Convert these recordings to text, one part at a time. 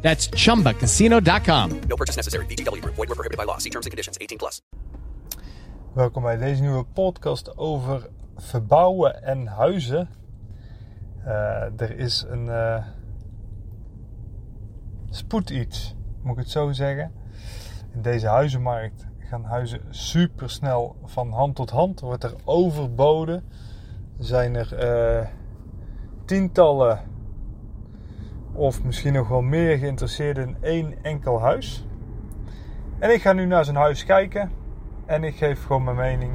That's chumbacasino.com. No purchase necessary. VGW Group. Void were prohibited by law. See terms and conditions. 18 plus. Welkom bij deze nieuwe podcast over verbouwen en huizen. Eh, er is een eh spoed iets, moet ik het zo zeggen. In deze huizenmarkt gaan huizen super snel van hand tot hand. Wordt er overboden. Zijn er eh, tientallen of misschien nog wel meer geïnteresseerden in één enkel huis. En ik ga nu naar zo'n huis kijken en ik geef gewoon mijn mening.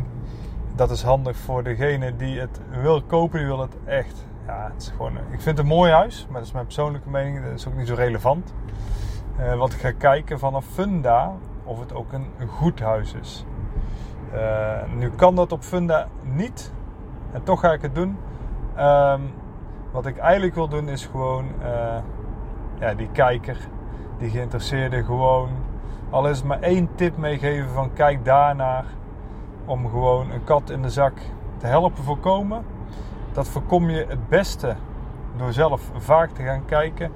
Dat is handig voor degene die het wil kopen, die wil het echt. Ja, het is gewoon, ik vind het een mooi huis, maar dat is mijn persoonlijke mening. Dat is ook niet zo relevant. Eh, wat ik ga kijken vanaf Funda, of het ook een goed huis is. Eh, nu kan dat op Funda niet, en toch ga ik het doen. Ehm, wat ik eigenlijk wil doen is gewoon eh, ja, die kijker, die geïnteresseerde gewoon al het maar één tip meegeven van kijk daarnaar om gewoon een kat in de zak te helpen voorkomen. Dat voorkom je het beste door zelf vaak te gaan kijken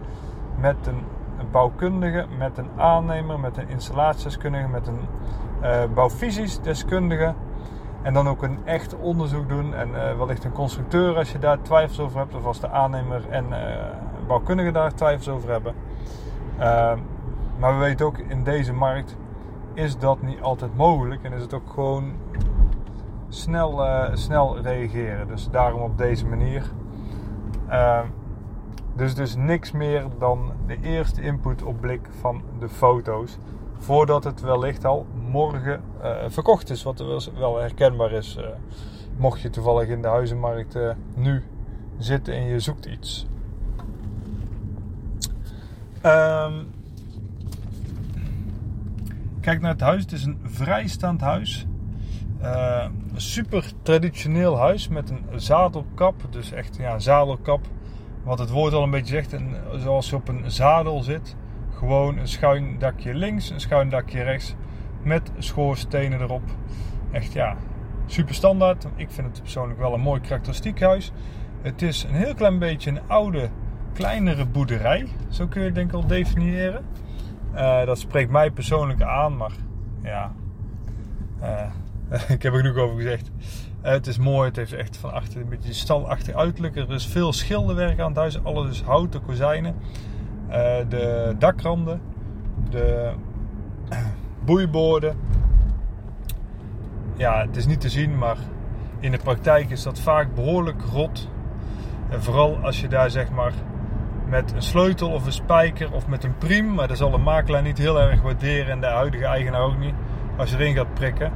met een bouwkundige, met een aannemer, met een installatiedeskundige, met een uh, bouwfysisch deskundige. En dan ook een echt onderzoek doen en uh, wellicht een constructeur als je daar twijfels over hebt, of als de aannemer en uh, bouwkundige daar twijfels over hebben. Uh, maar we weten ook in deze markt is dat niet altijd mogelijk en is het ook gewoon snel, uh, snel reageren. Dus daarom op deze manier. Uh, dus, dus niks meer dan de eerste input op blik van de foto's. Voordat het wellicht al morgen uh, verkocht is. Wat wel herkenbaar is. mocht je toevallig in de huizenmarkt nu zitten en je zoekt iets. Um, Kijk naar het huis. Het is een vrijstaand huis. Super traditioneel huis met een zadelkap. Dus echt ja, zadelkap. Wat het woord al een beetje zegt. En zoals je op een zadel zit. Gewoon een schuin dakje links, een schuin dakje rechts. Met schoorstenen erop. Echt ja, super standaard. Ik vind het persoonlijk wel een mooi karakteristiek huis. Het is een heel klein beetje een oude, kleinere boerderij. Zo kun je het denk ik al definiëren. Uh, dat spreekt mij persoonlijk aan, maar ja, uh, ik heb er genoeg over gezegd. Uh, het is mooi, het heeft echt van achter een beetje stalachtig uiterlijk. Er is veel schilderwerk aan het huis, alles is houten kozijnen. De dakranden, de boeiborden. Ja, het is niet te zien, maar in de praktijk is dat vaak behoorlijk rot. En vooral als je daar zeg maar met een sleutel of een spijker of met een priem. Maar dat zal een makelaar niet heel erg waarderen en de huidige eigenaar ook niet. Als je erin gaat prikken.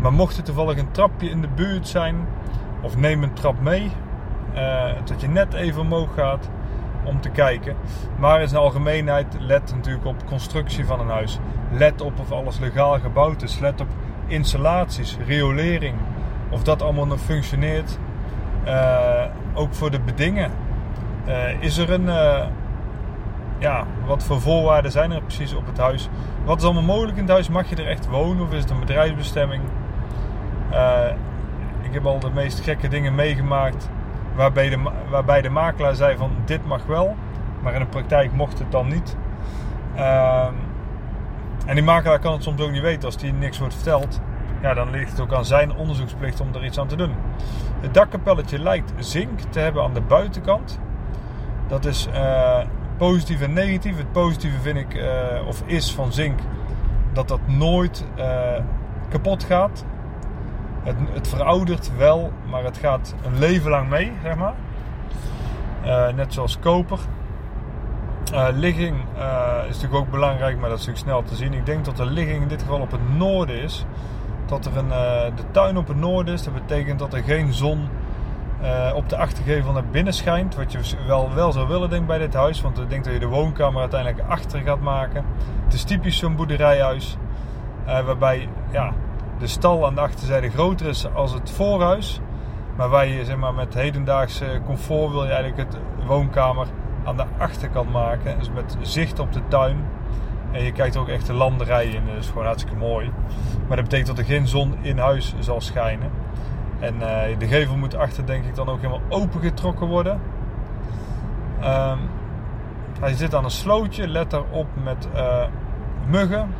Maar mocht er toevallig een trapje in de buurt zijn, of neem een trap mee. Uh, dat je net even omhoog gaat om te kijken. Maar in zijn algemeenheid, let natuurlijk op constructie van een huis. Let op of alles legaal gebouwd is. Let op installaties, riolering. Of dat allemaal nog functioneert. Uh, ook voor de bedingen uh, is er een. Uh, ja, wat voor voorwaarden zijn er precies op het huis? Wat is allemaal mogelijk in het huis? Mag je er echt wonen of is het een bedrijfsbestemming? Ik heb al de meest gekke dingen meegemaakt. Waarbij de, waarbij de makelaar zei van dit mag wel. Maar in de praktijk mocht het dan niet. Ehm, en die makelaar kan het soms ook niet weten als die niks wordt verteld. Ja, dan ligt het ook aan zijn onderzoeksplicht om er iets aan te doen. Het dakkapelletje lijkt zink te hebben aan de buitenkant. Dat is uh, positief en negatief. Het positieve vind ik, uh, of is van zink, dat dat nooit uh, kapot gaat. Het, het, veroudert wel, maar het gaat een leven lang mee, zeg maar. net zoals koper. ligging is natuurlijk ook belangrijk, maar dat is natuurlijk snel te zien. Ik denk dat de ligging in dit geval op het noorden is. Dat er een, de tuin op het noorden is. Dat betekent dat er geen zon uh, op de achtergevel naar binnen schijnt. Wat je wel, wel zou willen denk bij dit huis. Want ik denk dat je de woonkamer uiteindelijk achter gaat maken. Het is typisch zo'n boerderijhuis. Eh, waarbij ja, de stal aan de achterzijde groter is als het voorhuis. Maar je zeg maar, met hedendaagse comfort wil je eigenlijk het woonkamer aan de achterkant maken. Dus met zicht op de tuin. En je kijkt ook echt de landerij in. Is gewoon hartstikke mooi. Maar dat betekent dat er geen zon in huis zal schijnen. En uh, de gevel moet achter denk ik dan ook helemaal opengetrokken worden. Um, hij zit aan een slootje. Let daarop met uh, muggen.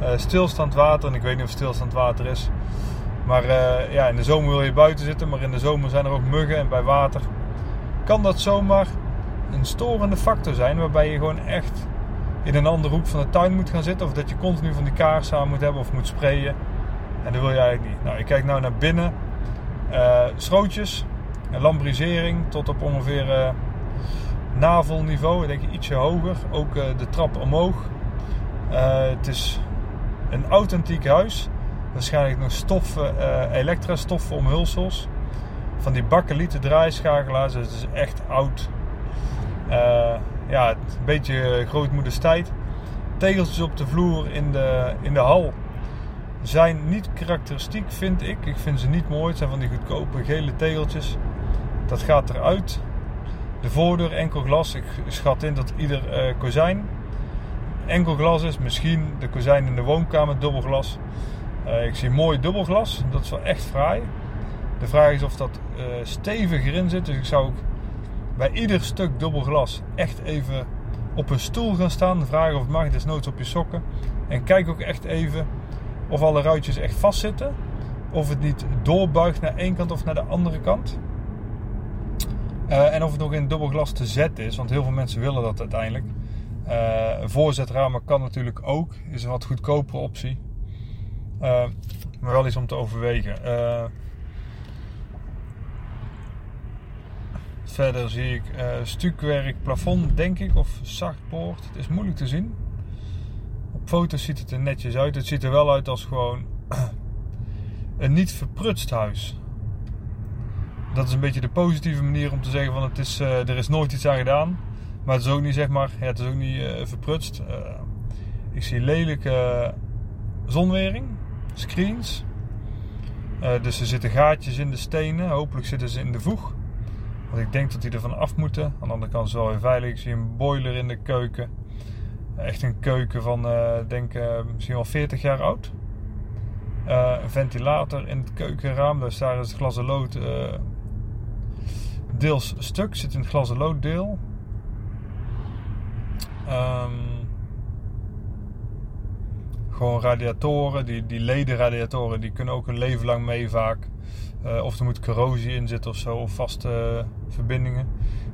Uh, stilstand water. En ik weet niet of stilstand water is. Maar ja, in de zomer wil je buiten zitten. Maar in de zomer zijn er ook muggen. En bij water kan dat zomaar een storende factor zijn. Waarbij je gewoon echt in een andere hoek van de tuin moet gaan zitten. Of dat je continu van die kaars aan moet hebben of moet sprayen. En dat wil je eigenlijk niet. Nou, ik kijk nou naar binnen. Uh, schrootjes. En lambrisering tot op ongeveer uh, navelniveau. Ik denk ietsje hoger. Ook de trap omhoog. het is een authentiek huis. Waarschijnlijk nog stoffen, elektra stoffen omhulsels. Van die bakkelieten draaischakelaars. Dus het is echt oud. ja, een beetje grootmoederstijd. Tegeltjes op de vloer in de, in de hal zijn niet karakteristiek, vind ik. Ik vind ze niet mooi. Het zijn van die goedkope gele tegeltjes. Dat gaat eruit. De voordeur enkel glas. Ik schat in dat ieder uh, kozijn enkel glas is. Misschien de kozijn in de woonkamer dubbel glas. Uh, ik zie mooi dubbelglas. Dat is wel echt fraai. De vraag is of dat uh, steviger in zit. Dus ik zou ook bij ieder stuk dubbel glas echt even op een stoel gaan staan. Vragen of het mag, desnoods op je sokken. En kijk ook echt even of alle ruitjes echt vastzitten. Of het niet doorbuigt naar één kant of naar de andere kant. Uh, en of het nog in dubbel glas te zetten is. Want heel veel mensen willen dat uiteindelijk. Uh, voorzetramen kan natuurlijk ook. Is een wat goedkopere optie. Uh, maar wel iets om te overwegen. verder zie ik stukwerk plafond, denk ik. Of zachtpoort. Het is moeilijk te zien foto's ziet het er netjes uit. Het ziet er wel uit als gewoon een niet verprutst huis. Dat is een beetje de positieve manier om te zeggen van het is, er is nooit iets aan gedaan. Maar het is ook niet zeg maar, ja, het is ook niet uh, verprutst. Uh, ik zie lelijke zonwering, screens. dus er zitten gaatjes in de stenen. Hopelijk zitten ze in de voeg. Want ik denk dat die er van af moeten. Aan de andere kant is het wel weer veilig. Ik zie een boiler in de keuken. Echt een keuken van, denk misschien wel 40 jaar oud. Een ventilator in het keukenraam. Dus daar is het glas en lood deels stuk. Zit in het glas en lood deel. Um, gewoon radiatoren. Die, die ledenradiatoren die kunnen ook een leven lang mee vaak. of er moet corrosie in zitten of zo. Of vaste verbindingen.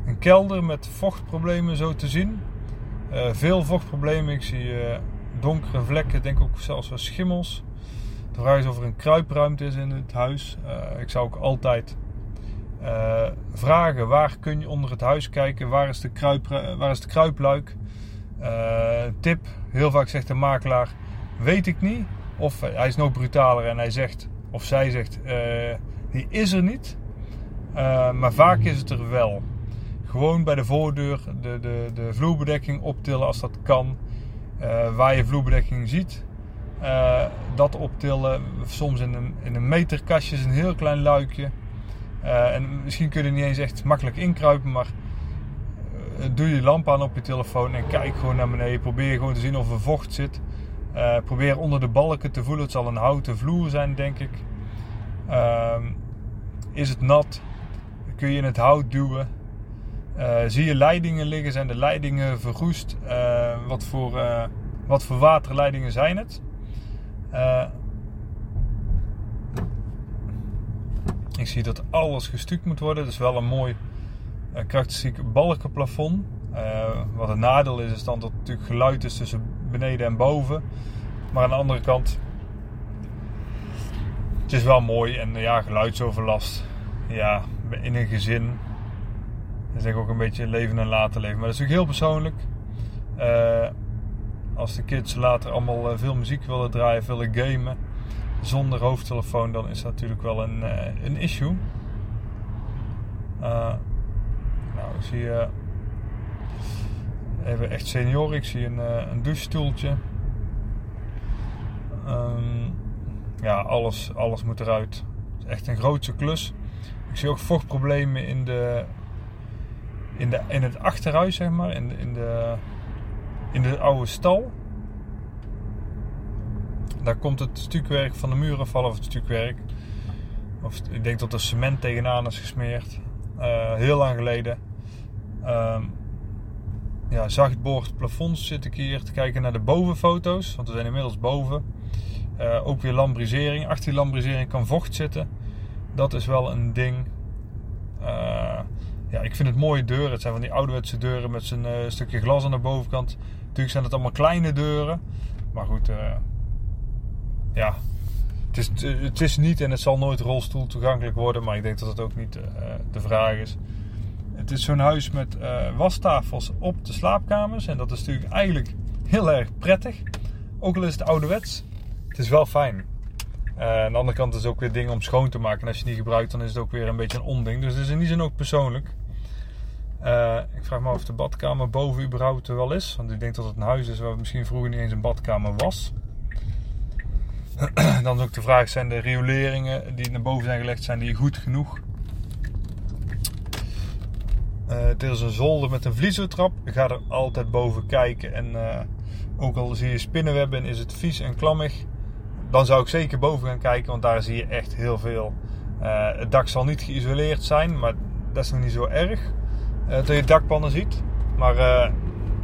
Een kelder met vochtproblemen zo te zien. Uh, veel vochtproblemen. Ik zie uh, donkere vlekken, denk ook zelfs wel schimmels. De vraag is of er een kruipruimte is in het huis. Ik zou ook altijd vragen waar kun je onder het huis kijken. Waar is de, kruip, waar is de kruipluik? tip, heel vaak zegt de makelaar, weet ik niet. Of hij is nog brutaler en hij zegt, of zij zegt, die is er niet. maar vaak is het er wel gewoon bij de voordeur de, de, de vloerbedekking optillen als dat kan. Waar je vloerbedekking ziet, dat optillen. Soms in een, in een meterkastje is een heel klein luikje. Uh, en misschien kun je niet eens echt makkelijk inkruipen, maar doe je lamp aan op je telefoon en kijk gewoon naar beneden. Probeer gewoon te zien of er vocht zit. probeer onder de balken te voelen. Het zal een houten vloer zijn, denk ik. Ehm, is het nat? Kun je in het hout duwen? Zie je leidingen liggen? Zijn de leidingen verroest? Wat, voor, wat voor waterleidingen zijn het? Ik zie dat alles gestuukt moet worden. Dat is wel een mooi karakteristiek balkenplafond. wat een nadeel is, is dan dat het natuurlijk geluid is tussen beneden en boven. Maar aan de andere kant, het is wel mooi en ja, geluidsoverlast. Ja, in een gezin is denk ik ook een beetje leven en laten leven. Maar dat is natuurlijk heel persoonlijk. Uh, als de kids later allemaal uh, veel muziek willen draaien, willen gamen zonder hoofdtelefoon, dan is dat natuurlijk wel een, uh, een issue. nou, ik zie even echt senioren. Ik zie een, een douchestoeltje. Ehm, ja, alles, alles moet eruit. Het is echt een grootse klus. Ik zie ook vochtproblemen in, de, in, de, in het achterhuis, zeg maar. In in, de, in de oude stal. Daar komt het stukwerk van de muren vallen, of het stukwerk. Of ik denk dat er cement tegenaan is gesmeerd. Eh, heel lang geleden. Ehm, ja, zachtboord plafonds zit ik hier te kijken naar de bovenfoto's. Want we zijn inmiddels boven. Eh, ook weer lambrisering. Achter die lambrisering kan vocht zitten. Dat is wel een ding. Eh, ja, ik vind het mooie deuren. Het zijn van die ouderwetse deuren met zijn stukje glas aan de bovenkant. Natuurlijk zijn het allemaal kleine deuren. Maar goed, ja, het is, het is niet en het zal nooit rolstoel toegankelijk worden, maar ik denk dat het ook niet uh, de vraag is. Het is zo'n huis met uh, wastafels op de slaapkamers en dat is natuurlijk eigenlijk heel erg prettig. Ook al is het ouderwets, het is wel fijn. Uh, aan de andere kant is het ook weer dingen om schoon te maken. En als je het niet gebruikt, dan is het ook weer een beetje een onding. Dus het is in die zin ook persoonlijk. ik vraag me af of de badkamer boven überhaupt er wel is. Want ik denk dat het een huis is waar misschien vroeger niet eens een badkamer was. Dan is ook de vraag, zijn de rioleringen die naar boven zijn gelegd, zijn die goed genoeg? Uh, is een zolder met een vliezeltrap. Ik ga er altijd boven kijken. En uh, ook al zie je spinnenwebben en is het vies en klammig, dan zou ik zeker boven gaan kijken, want daar zie je echt heel veel. Uh, het dak zal niet geïsoleerd zijn, maar dat is nog niet zo erg. dat je dakpannen ziet. Maar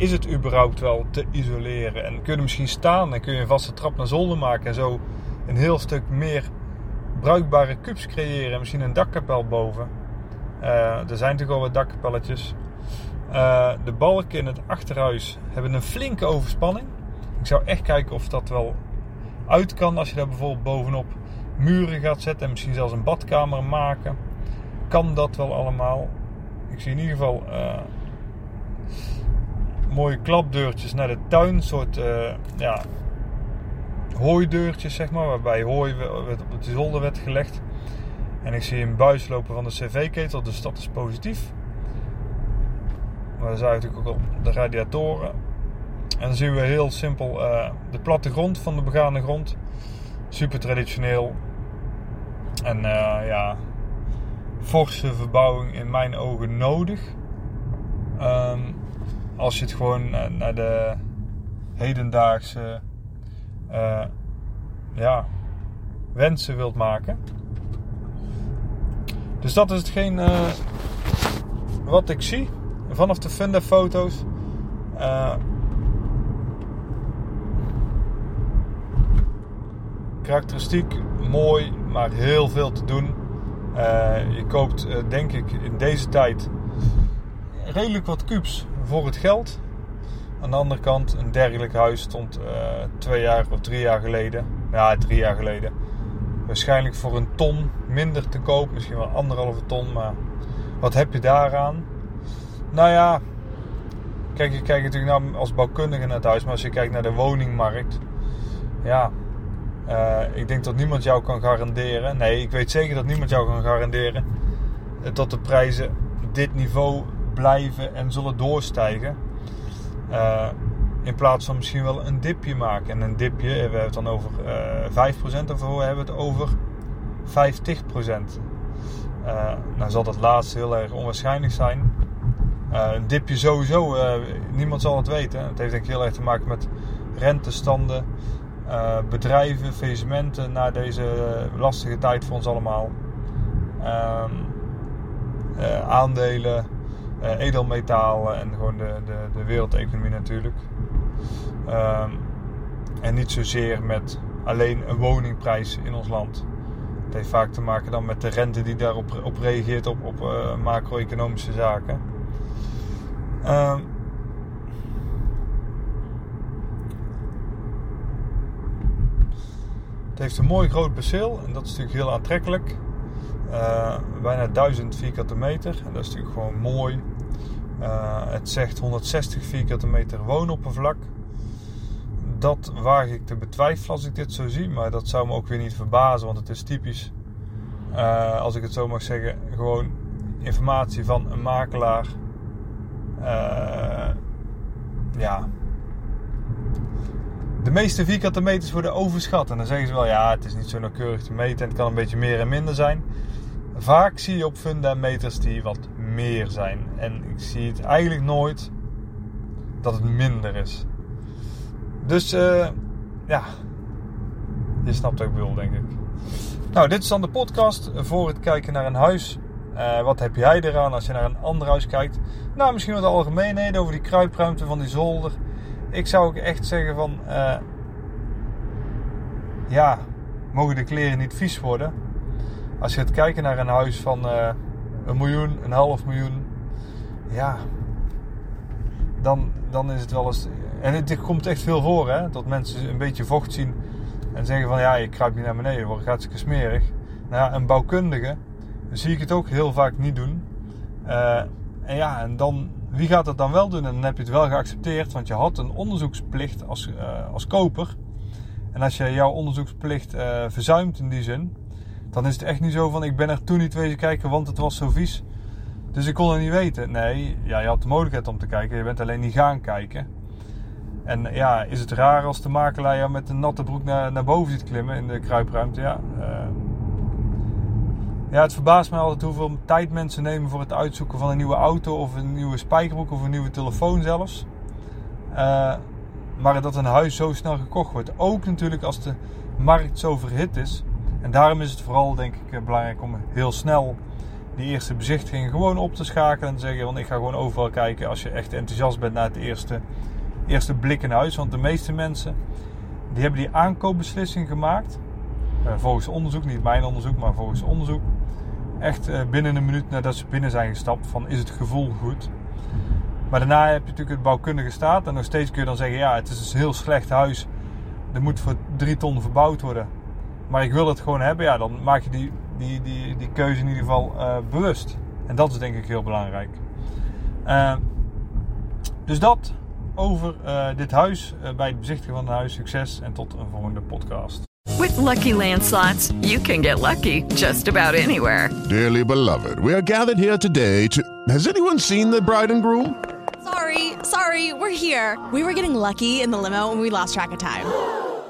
is het überhaupt wel te isoleren? En kun je misschien staan en kun je een vaste trap naar zolder maken en zo een heel stuk meer bruikbare kubus creëren. En misschien een dakkapel boven. Uh, er zijn natuurlijk al wat dakkapelletjes. Uh, de balken in het achterhuis hebben een flinke overspanning. Ik zou echt kijken of dat wel uit kan als je daar bijvoorbeeld bovenop muren gaat zetten en misschien zelfs een badkamer maken. Kan dat wel allemaal? Ik zie in ieder geval uh, mooie klapdeurtjes naar de tuin. Soort uh, ja, hooideurtjes, zeg maar. Waarbij hooi op de zolder werd gelegd. En ik zie een buis lopen van de cv-ketel, dus dat is positief. Maar dan zijn natuurlijk ook al de radiatoren. En dan zien we heel simpel de platte grond van de begane grond. Super traditioneel. En uh, ja, forse verbouwing in mijn ogen nodig. Um, als je het gewoon naar de hedendaagse uh, ja, wensen wilt maken. Dus dat is hetgeen uh, wat ik zie vanaf de Funda foto's. Karakteristiek, mooi, maar heel veel te doen. je koopt denk ik in deze tijd redelijk wat kubus voor het geld. Aan de andere kant, een dergelijk huis stond uh, twee jaar of drie jaar geleden. Ja, drie jaar geleden. Waarschijnlijk voor een ton minder te koop. Misschien wel anderhalve ton. Maar wat heb je daaraan? Nou ja, kijk, je kijkt natuurlijk naar, als bouwkundige naar het huis. Maar als je kijkt naar de woningmarkt. Ja, uh, ik denk dat niemand jou kan garanderen. Nee, ik weet zeker dat niemand jou kan garanderen. Dat de prijzen dit niveau blijven en zullen doorstijgen. Uh, in plaats van misschien wel een dipje maken. En een dipje, we hebben het dan over uh, eh, 5% of we hebben het over 50%. Uh, nou zal dat laatste heel erg onwaarschijnlijk zijn. Een dipje sowieso, niemand zal het weten. Het heeft denk ik heel erg te maken met rentestanden, bedrijven, faillissementen na deze lastige tijd voor ons allemaal. Ehm, aandelen, edelmetalen en gewoon de, de, de wereldeconomie natuurlijk. Um, en niet zozeer met alleen een woningprijs in ons land. Het heeft vaak te maken dan met de rente die daarop op reageert op, op uh, macro-economische zaken. Um, het heeft een mooi groot perceel en dat is natuurlijk heel aantrekkelijk. Uh, bijna 1000 vierkante meter. En dat is natuurlijk gewoon mooi. Uh, het zegt 160 vierkante meter woonoppervlak. Dat waag ik te betwijfelen als ik dit zo zie. Maar dat zou me ook weer niet verbazen. Want het is typisch, uh, als ik het zo mag zeggen, gewoon informatie van een makelaar. de meeste vierkante meters worden overschat. En dan zeggen ze wel, ja, het is niet zo nauwkeurig te meten en het kan een beetje meer en minder zijn. Vaak zie je op funda meters die wat meer zijn. En ik zie het eigenlijk nooit dat het minder is. Dus eh, ja, je snapt ik bedoel, denk ik. Nou, dit is dan de podcast voor het kijken naar een huis. Eh, wat heb jij eraan als je naar een ander huis kijkt? Nou, misschien wat algemeenheden over die kruipruimte van die zolder. Ik zou ook echt zeggen van... eh, ja, mogen de kleren niet vies worden? Als je gaat kijken naar een huis van een miljoen, een half miljoen... Ja, dan, dan is het wel eens... En het komt echt veel voor, hè? Dat mensen een beetje vocht zien en zeggen van... Ja, je kruipt niet naar beneden, wordt hartstikke smerig. Nou ja, een bouwkundige zie ik het ook heel vaak niet doen. Eh, en ja, en dan, wie gaat dat dan wel doen? En dan heb je het wel geaccepteerd, want je had een onderzoeksplicht als, eh, als koper. En als je jouw onderzoeksplicht eh, verzuimt in die zin, dan is het echt niet zo van ik ben er toen niet wezen kijken, want het was zo vies. Dus ik kon het niet weten. Nee, ja, je had de mogelijkheid om te kijken, je bent alleen niet gaan kijken. En ja, is het raar als de makelaar met een natte broek naar, naar boven ziet klimmen in de kruipruimte? Ja, eh, ja, het verbaast mij altijd hoeveel tijd mensen nemen voor het uitzoeken van een nieuwe auto of een nieuwe spijkerbroek of een nieuwe telefoon zelfs. Eh, maar dat een huis zo snel gekocht wordt. Ook natuurlijk als de markt zo verhit is. En daarom is het vooral denk ik eh, belangrijk om heel snel die eerste bezichtiging gewoon op te schakelen. En te zeggen, want ik ga gewoon overal kijken als je echt enthousiast bent naar het eerste, eerste blik in huis. Want de meeste mensen die hebben die aankoopbeslissing gemaakt. Eh, volgens onderzoek, niet mijn onderzoek, maar volgens onderzoek. Echt eh, binnen een minuut nadat ze binnen zijn gestapt van is het gevoel goed. Maar daarna heb je natuurlijk het bouwkundige staat. En nog steeds kun je dan zeggen, ja het is een heel slecht huis. Er moet voor drie ton verbouwd worden. Maar ik wil het gewoon hebben. Ja, dan maak je die, die, die, die keuze in ieder geval eh, bewust. En dat is denk ik heel belangrijk. Eh, dus dat over eh, dit huis. eh, bij het bezichtigen van het huis. Succes en tot een volgende podcast. With Lucky Land slots, you can get lucky just about anywhere. Dearly beloved, we are gathered here today to. Has anyone seen the bride and groom? Sorry, sorry, we're here. We were getting lucky in the limo and we lost track of time.